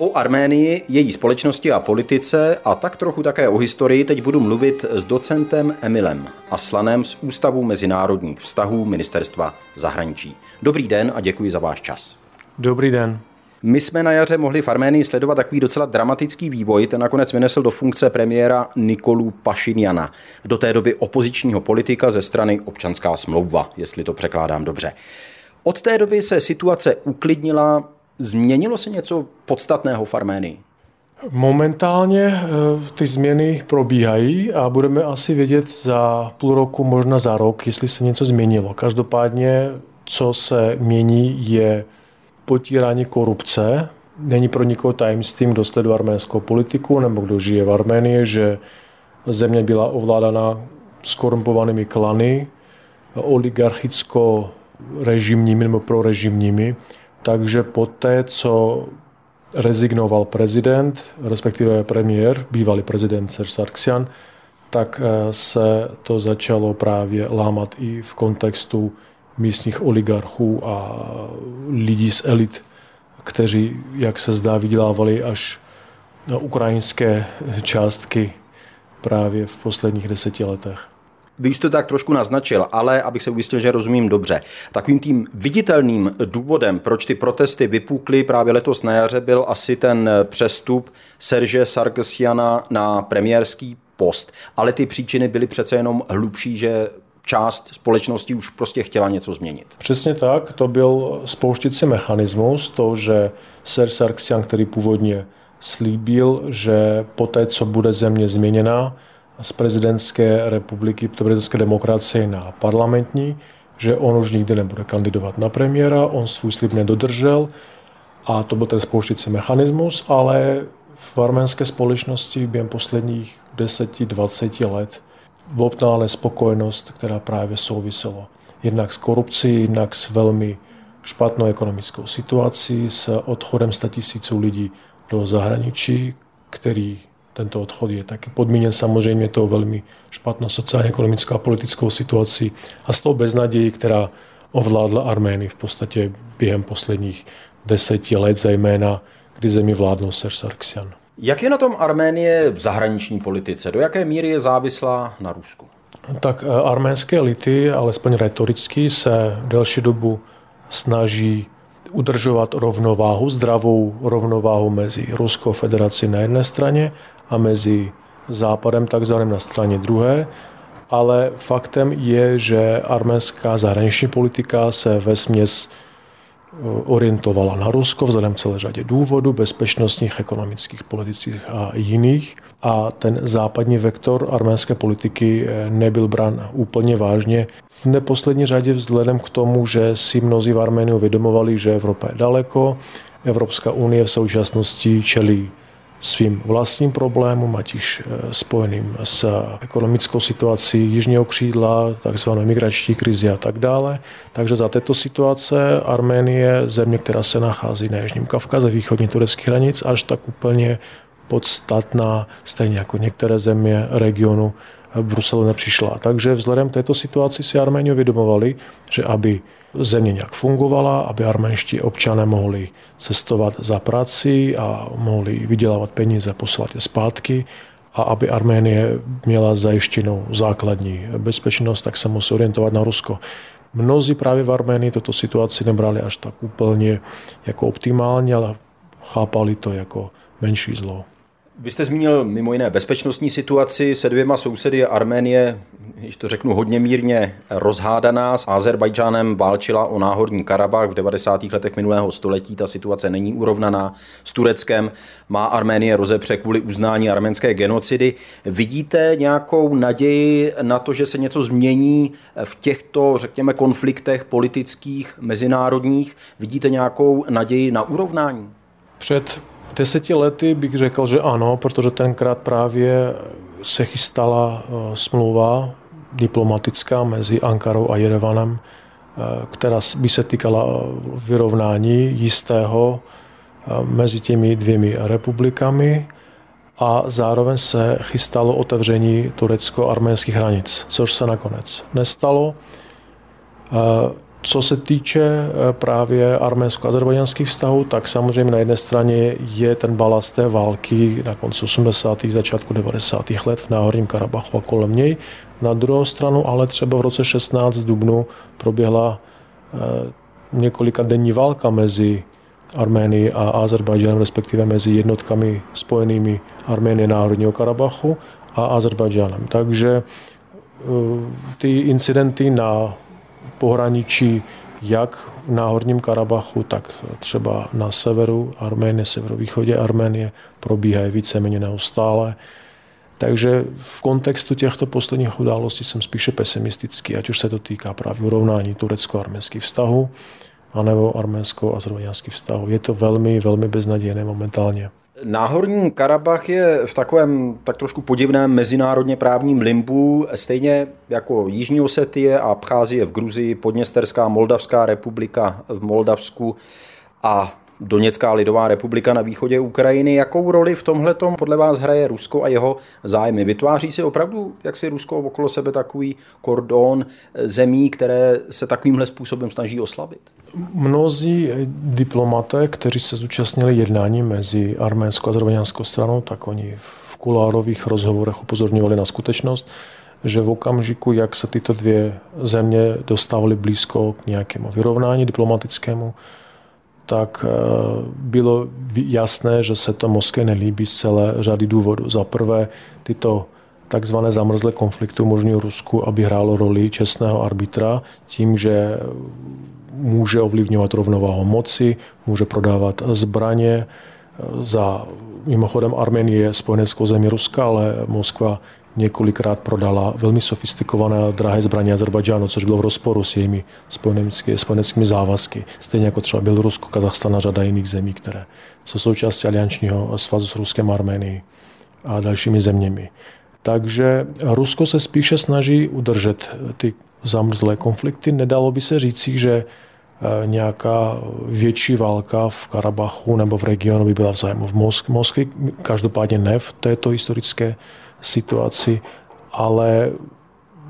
O Arménii, její společnosti a politice a tak trochu také o historii teď budu mluvit s docentem Emilem Aslanem z Ústavu mezinárodních vztahů Ministerstva zahraničí. Dobrý den a děkuji za váš čas. Dobrý den. My jsme na jaře mohli v Arménii sledovat takový docela dramatický vývoj. Ten nakonec vynesl do funkce premiéra Nikolu Pašinjana, do té doby opozičního politika ze strany Občanská smlouva, jestli to překládám dobře. Od té doby se situace uklidnila, Změnilo se něco podstatného v Arménii? Momentálně eh, ty změny probíhají a budeme asi vědět za půl roku, možná za rok, jestli se něco změnilo. Každopádně, co se mění, je potírání korupce. Není pro nikoho tajemstvím, kdo sleduje arménskou politiku nebo kdo žije v Arménii, že země byla ovládána skorumpovanými klany, oligarchicko-režimními nebo prorežimními takže poté, co rezignoval prezident, respektive premiér, bývalý prezident Serge Sarkisian, tak eh, se to začalo právě lámat i v kontextu místních oligarchů a lidí z elit, kteří, jak se zdá, vydělávali až na ukrajinské částky právě v posledních deseti letech. Vy jste to tak trošku naznačil, ale abych se ujistil, že rozumím dobře. Takovým tím viditelným důvodem, proč ty protesty vypukly právě letos na jaře, byl asi ten přestup Serže Sargsiana na premiérský post. Ale ty příčiny byly přece jenom hlubší, že část společnosti už prostě chtěla něco změnit. Přesně tak, to byl spouštící mechanismus, to, že Serge Sarkisian, který původně slíbil, že poté, co bude země změněna, z prezidentské republiky, prezidentské demokracie na parlamentní, že on už nikdy nebude kandidovat na premiéra, on svůj slib nedodržel a to byl ten spouštěcí mechanismus, ale v arménské společnosti během posledních 10-20 let bobtnala nespokojenost, která právě souvisela jednak s korupcí, jednak s velmi špatnou ekonomickou situací, s odchodem 100 tisíců lidí do zahraničí, který tento odchod je taky podmíněn samozřejmě tou velmi špatnou sociálně ekonomickou a politickou situací a s tou beznadějí, která ovládla Arménii v podstatě během posledních deseti let, zejména kdy zemi vládnou Ser Sarkisian. Jak je na tom Arménie v zahraniční politice? Do jaké míry je závislá na Rusku? Tak eh, arménské elity, alespoň retoricky, se delší dobu snaží udržovat rovnováhu, zdravou rovnováhu mezi Ruskou federací na jedné straně a mezi Západem takzvaným na straně druhé. Ale faktem je, že arménská zahraniční politika se ve směs orientovala na Rusko vzhledem celé řadě důvodů, bezpečnostních, ekonomických, politických a jiných. A ten západní vektor arménské politiky eh, nebyl bran úplně vážně. V neposlední řadě vzhledem k tomu, že si mnozí v Arménii uvědomovali, že Evropa je daleko, Evropská unie v současnosti čelí svým vlastním problémům, ať již eh, spojeným s ekonomickou situací jižního křídla, takzvanou migrační krizi a tak dále. Takže za této situace Arménie, země, která se nachází na Jižním Kavkaze, východní tureckých hranic, až tak úplně podstatná, stejně jako některé země regionu Bruselu nepřišla. Takže vzhledem k této situaci si Arméni uvědomovali, že aby země nějak fungovala, aby arménští občané mohli cestovat za prací a mohli vydělávat peníze, poslat je zpátky a aby Arménie měla zajištěnou základní bezpečnost, tak se musí orientovat na Rusko. Mnozí právě v Arménii toto situaci nebrali až tak úplně jako optimálně, ale chápali to jako menší zlo. Vy jste zmínil mimo jiné bezpečnostní situaci se dvěma sousedy Arménie, když to řeknu hodně mírně, rozhádaná. S Azerbajdžánem válčila o náhorní Karabach v 90. letech minulého století. Ta situace není urovnaná. S Tureckem má Arménie rozepře kvůli uznání arménské genocidy. Vidíte nějakou naději na to, že se něco změní v těchto, řekněme, konfliktech politických, mezinárodních? Vidíte nějakou naději na urovnání? Před deseti lety bych řekl, že ano, protože tenkrát právě se chystala eh, smlouva diplomatická mezi Ankarou a Jerevanem, eh, která by se týkala vyrovnání jistého eh, mezi těmi dvěmi republikami. a zároveň se chystalo otevření turecko-arménských hranic, což se nakonec nestalo. Co se týče eh, právě arménsko-azerbajdžanských vztahů, tak samozřejmě na jedné straně je ten balast té války na konci 80. začátku 90. let v Náhorním Karabachu a kolem něj. Na druhou stranu ale třeba v roce 16 v Dubnu proběhla eh, několika denní válka mezi Arménii a Azerbajdžanem, respektive mezi jednotkami spojenými Arménie Národního Karabachu a Azerbajdžanem. Takže eh, ty incidenty na pohraničí jak v Náhorním Karabachu, tak třeba na severu Arménie, severovýchodě Arménie probíhají víceméně neustále. Takže v kontextu těchto posledních událostí jsem spíše pesimistický, ať už se to týká právě urovnání turecko-arménských vztahů, anebo arménsko-azerbajdžanských vztahů. Je to velmi, velmi beznadějné momentálně. Náhorní Karabach je v takovém tak trošku podivném mezinárodně právním limbu, stejně jako Jižní Osetie a Abcházie v Gruzii, Podněsterská Moldavská republika v Moldavsku a Doněcká lidová republika na východě Ukrajiny. Jakou roli v tomhle podle vás hraje Rusko a jeho zájmy? Vytváří si opravdu, jak si Rusko okolo sebe takový kordon zemí, které se takovýmhle způsobem snaží oslabit? Mnozí diplomaté, kteří se zúčastnili jednání mezi arménskou a azerbajdžanskou stranou, tak oni v kulárových rozhovorech upozorňovali na skutečnost, že v okamžiku, jak se tyto dvě země dostávaly blízko k nějakému vyrovnání diplomatickému, tak eh, bylo jasné, že se to Moskvě nelíbí z celé řady důvodů. Za prvé, tyto takzvané zamrzlé konflikty umožňují Rusku, aby hrálo roli čestného arbitra tím, že může ovlivňovat rovnováhu moci, může prodávat zbraně. Za, mimochodem Arménie je spojeneckou zemí Ruska, ale Moskva několikrát prodala velmi sofistikované a drahé zbraně Azerbajdžánu, což bylo v rozporu s jejími spojeneckými závazky. Stejně jako třeba Bělorusko, Kazachstan a řada jiných zemí, které jsou součástí aliančního svazu s Ruskem, Arménií a dalšími zeměmi. Takže Rusko se spíše snaží udržet ty zamrzlé konflikty. Nedalo by se říci, že eh, nějaká větší válka v Karabachu nebo v regionu by byla v v Mosk- Moskvě. Každopádně ne v této historické situaci, ale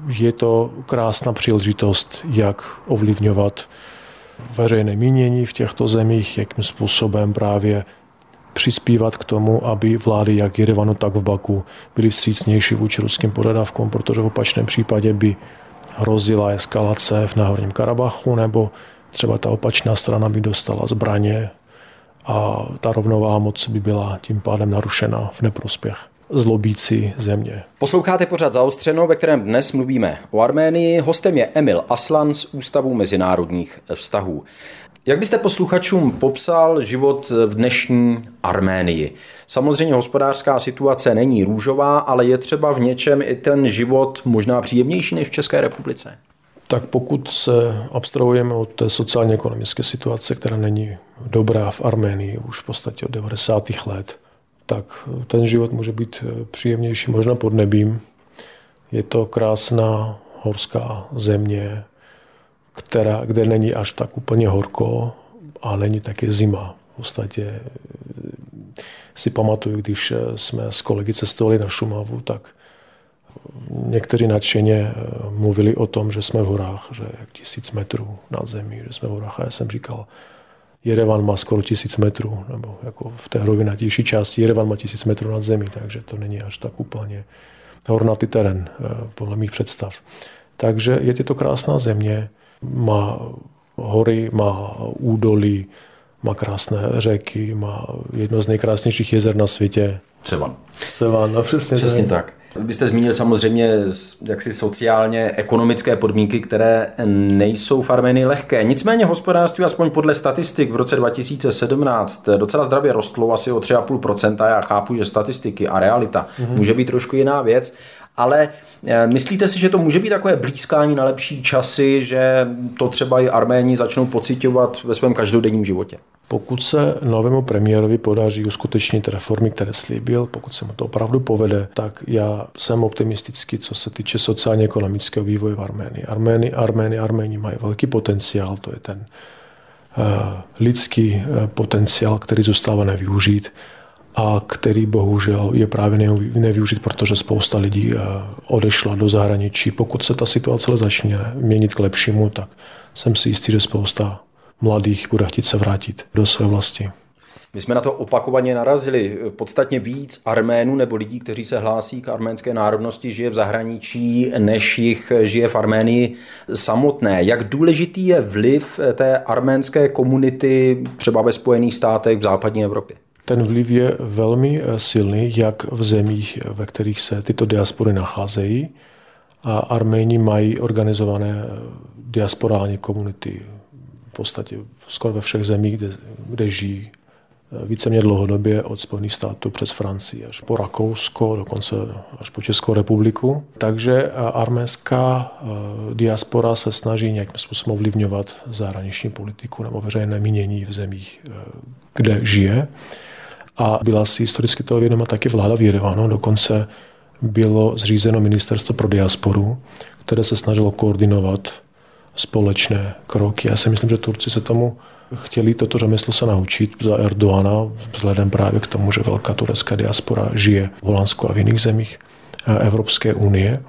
je to krásná příležitost, jak ovlivňovat veřejné mínění v těchto zemích, jakým způsobem právě přispívat k tomu, aby vlády jak Jerevanu, tak v Baku byly vstřícnější vůči ruským požadavkům, protože v opačném případě by hrozila eskalace v Náhorním Karabachu, nebo třeba ta opačná strana by dostala zbraně a ta rovnováha moci by byla tím pádem narušena v neprospěch zlobící země. Posloucháte pořád zaostřeno, ve kterém dnes mluvíme o Arménii. Hostem je Emil Aslan z Ústavu mezinárodních vztahů. Jak byste posluchačům popsal život v dnešní Arménii? Samozřejmě hospodářská situace není růžová, ale je třeba v něčem i ten život možná příjemnější než v České republice? Tak pokud se abstrahujeme od té sociálně-ekonomické situace, která není dobrá v Arménii už v podstatě od 90. let, tak ten život může být příjemnější možná pod nebím. Je to krásná horská země, která, kde není až tak úplně horko a není taky zima. V podstatě eh, si pamatuju, když eh, jsme s kolegy cestovali na Šumavu, tak někteří nadšeně eh, mluvili o tom, že jsme v horách, že jak tisíc metrů nad zemí, že jsme v horách. A já jsem říkal, Jerevan má skoro tisíc metrů, nebo jako v té hrovinatější části Jerevan má tisíc metrů nad zemí, takže to není až tak úplně hornatý terén, podle mých představ. Takže je to krásná země, má hory, má údolí, má krásné řeky, má jedno z nejkrásnějších jezer na světě. Sevan. Sevan, no přesně, přesně tak. tak. Vy jste zmínil samozřejmě jaksi sociálně ekonomické podmínky, které nejsou v Armenii lehké. Nicméně hospodářství, aspoň podle statistik v roce 2017, docela zdravě rostlo asi o 3,5%. Já chápu, že statistiky a realita mm-hmm. může být trošku jiná věc, ale eh, myslíte si, že to může být takové blízkání na lepší časy, že to třeba i Arméni začnou pocitovat ve svém každodenním životě? Pokud se novému premiérovi podaří uskutečnit reformy, které slíbil, pokud se mu to opravdu povede, tak já jsem optimistický, co se týče sociálně-ekonomického vývoje v Arménii. Arméni, Arméni, Arméni mají velký potenciál, to je ten uh, lidský uh, potenciál, který zůstává nevyužít a který bohužel je právě nevyužit, protože spousta lidí eh, odešla do zahraničí. Pokud se ta situace začne měnit k lepšímu, tak jsem si jistý, že spousta mladých bude chtít se vrátit do své vlasti. My jsme na to opakovaně narazili. Podstatně víc Arménů nebo lidí, kteří se hlásí k arménské národnosti, žije v zahraničí, než jich žije v Arménii samotné. Jak důležitý je vliv té arménské komunity třeba ve Spojených státech v západní Evropě? Ten vliv je velmi silný, jak v zemích, ve kterých se tyto diaspory nacházejí. A Arméni mají organizované diasporální komunity podstatě skoro ve všech zemích, kde, kde žijí víceméně dlouhodobě od Spojených států přes Francii až po Rakousko, dokonce až po Českou republiku. Takže arménská eh, diaspora se snaží nějakým způsobem ovlivňovat zahraniční politiku nebo veřejné mínění v zemích, eh, kde žije. A byla si historicky toho vědoma taky vláda v Jerevanu, dokonce bylo zřízeno ministerstvo pro diasporu, které se snažilo koordinovat společné kroky. Já si myslím, že Turci se tomu chtěli toto řemeslo se naučit za Erdoana, vzhledem právě k tomu, že velká turecká diaspora žije v Holandsku a v jiných zemích eh, Evropské unie.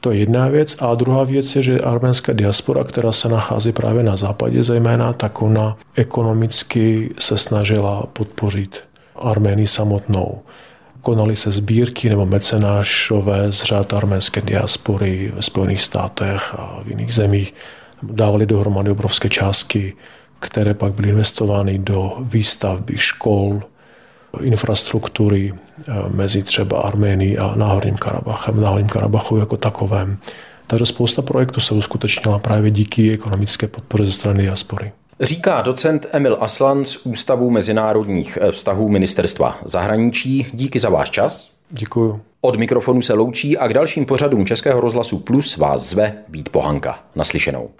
To je jedna věc. A druhá věc je, že arménská diaspora, která se nachází právě na západě zejména, tak ona ekonomicky se snažila podpořit Arménii samotnou. Konaly se sbírky nebo mecenášové z řád arménské diaspory ve Spojených státech a v jiných zemích. Dávali dohromady obrovské částky které pak byly investovány do výstavby škol, infrastruktury eh, mezi třeba Arménií a Náhorním Karabachem, Náhorním Karabachu jako takovém. Takže spousta projektů se uskutečnila právě díky ekonomické podpoře ze strany diaspory. Říká docent Emil Aslan z Ústavu mezinárodních eh, vztahů Ministerstva zahraničí. Díky za váš čas. Děkuji. Od mikrofonu se loučí a k dalším pořadům Českého rozhlasu Plus vás zve Vít Pohanka. Naslyšenou.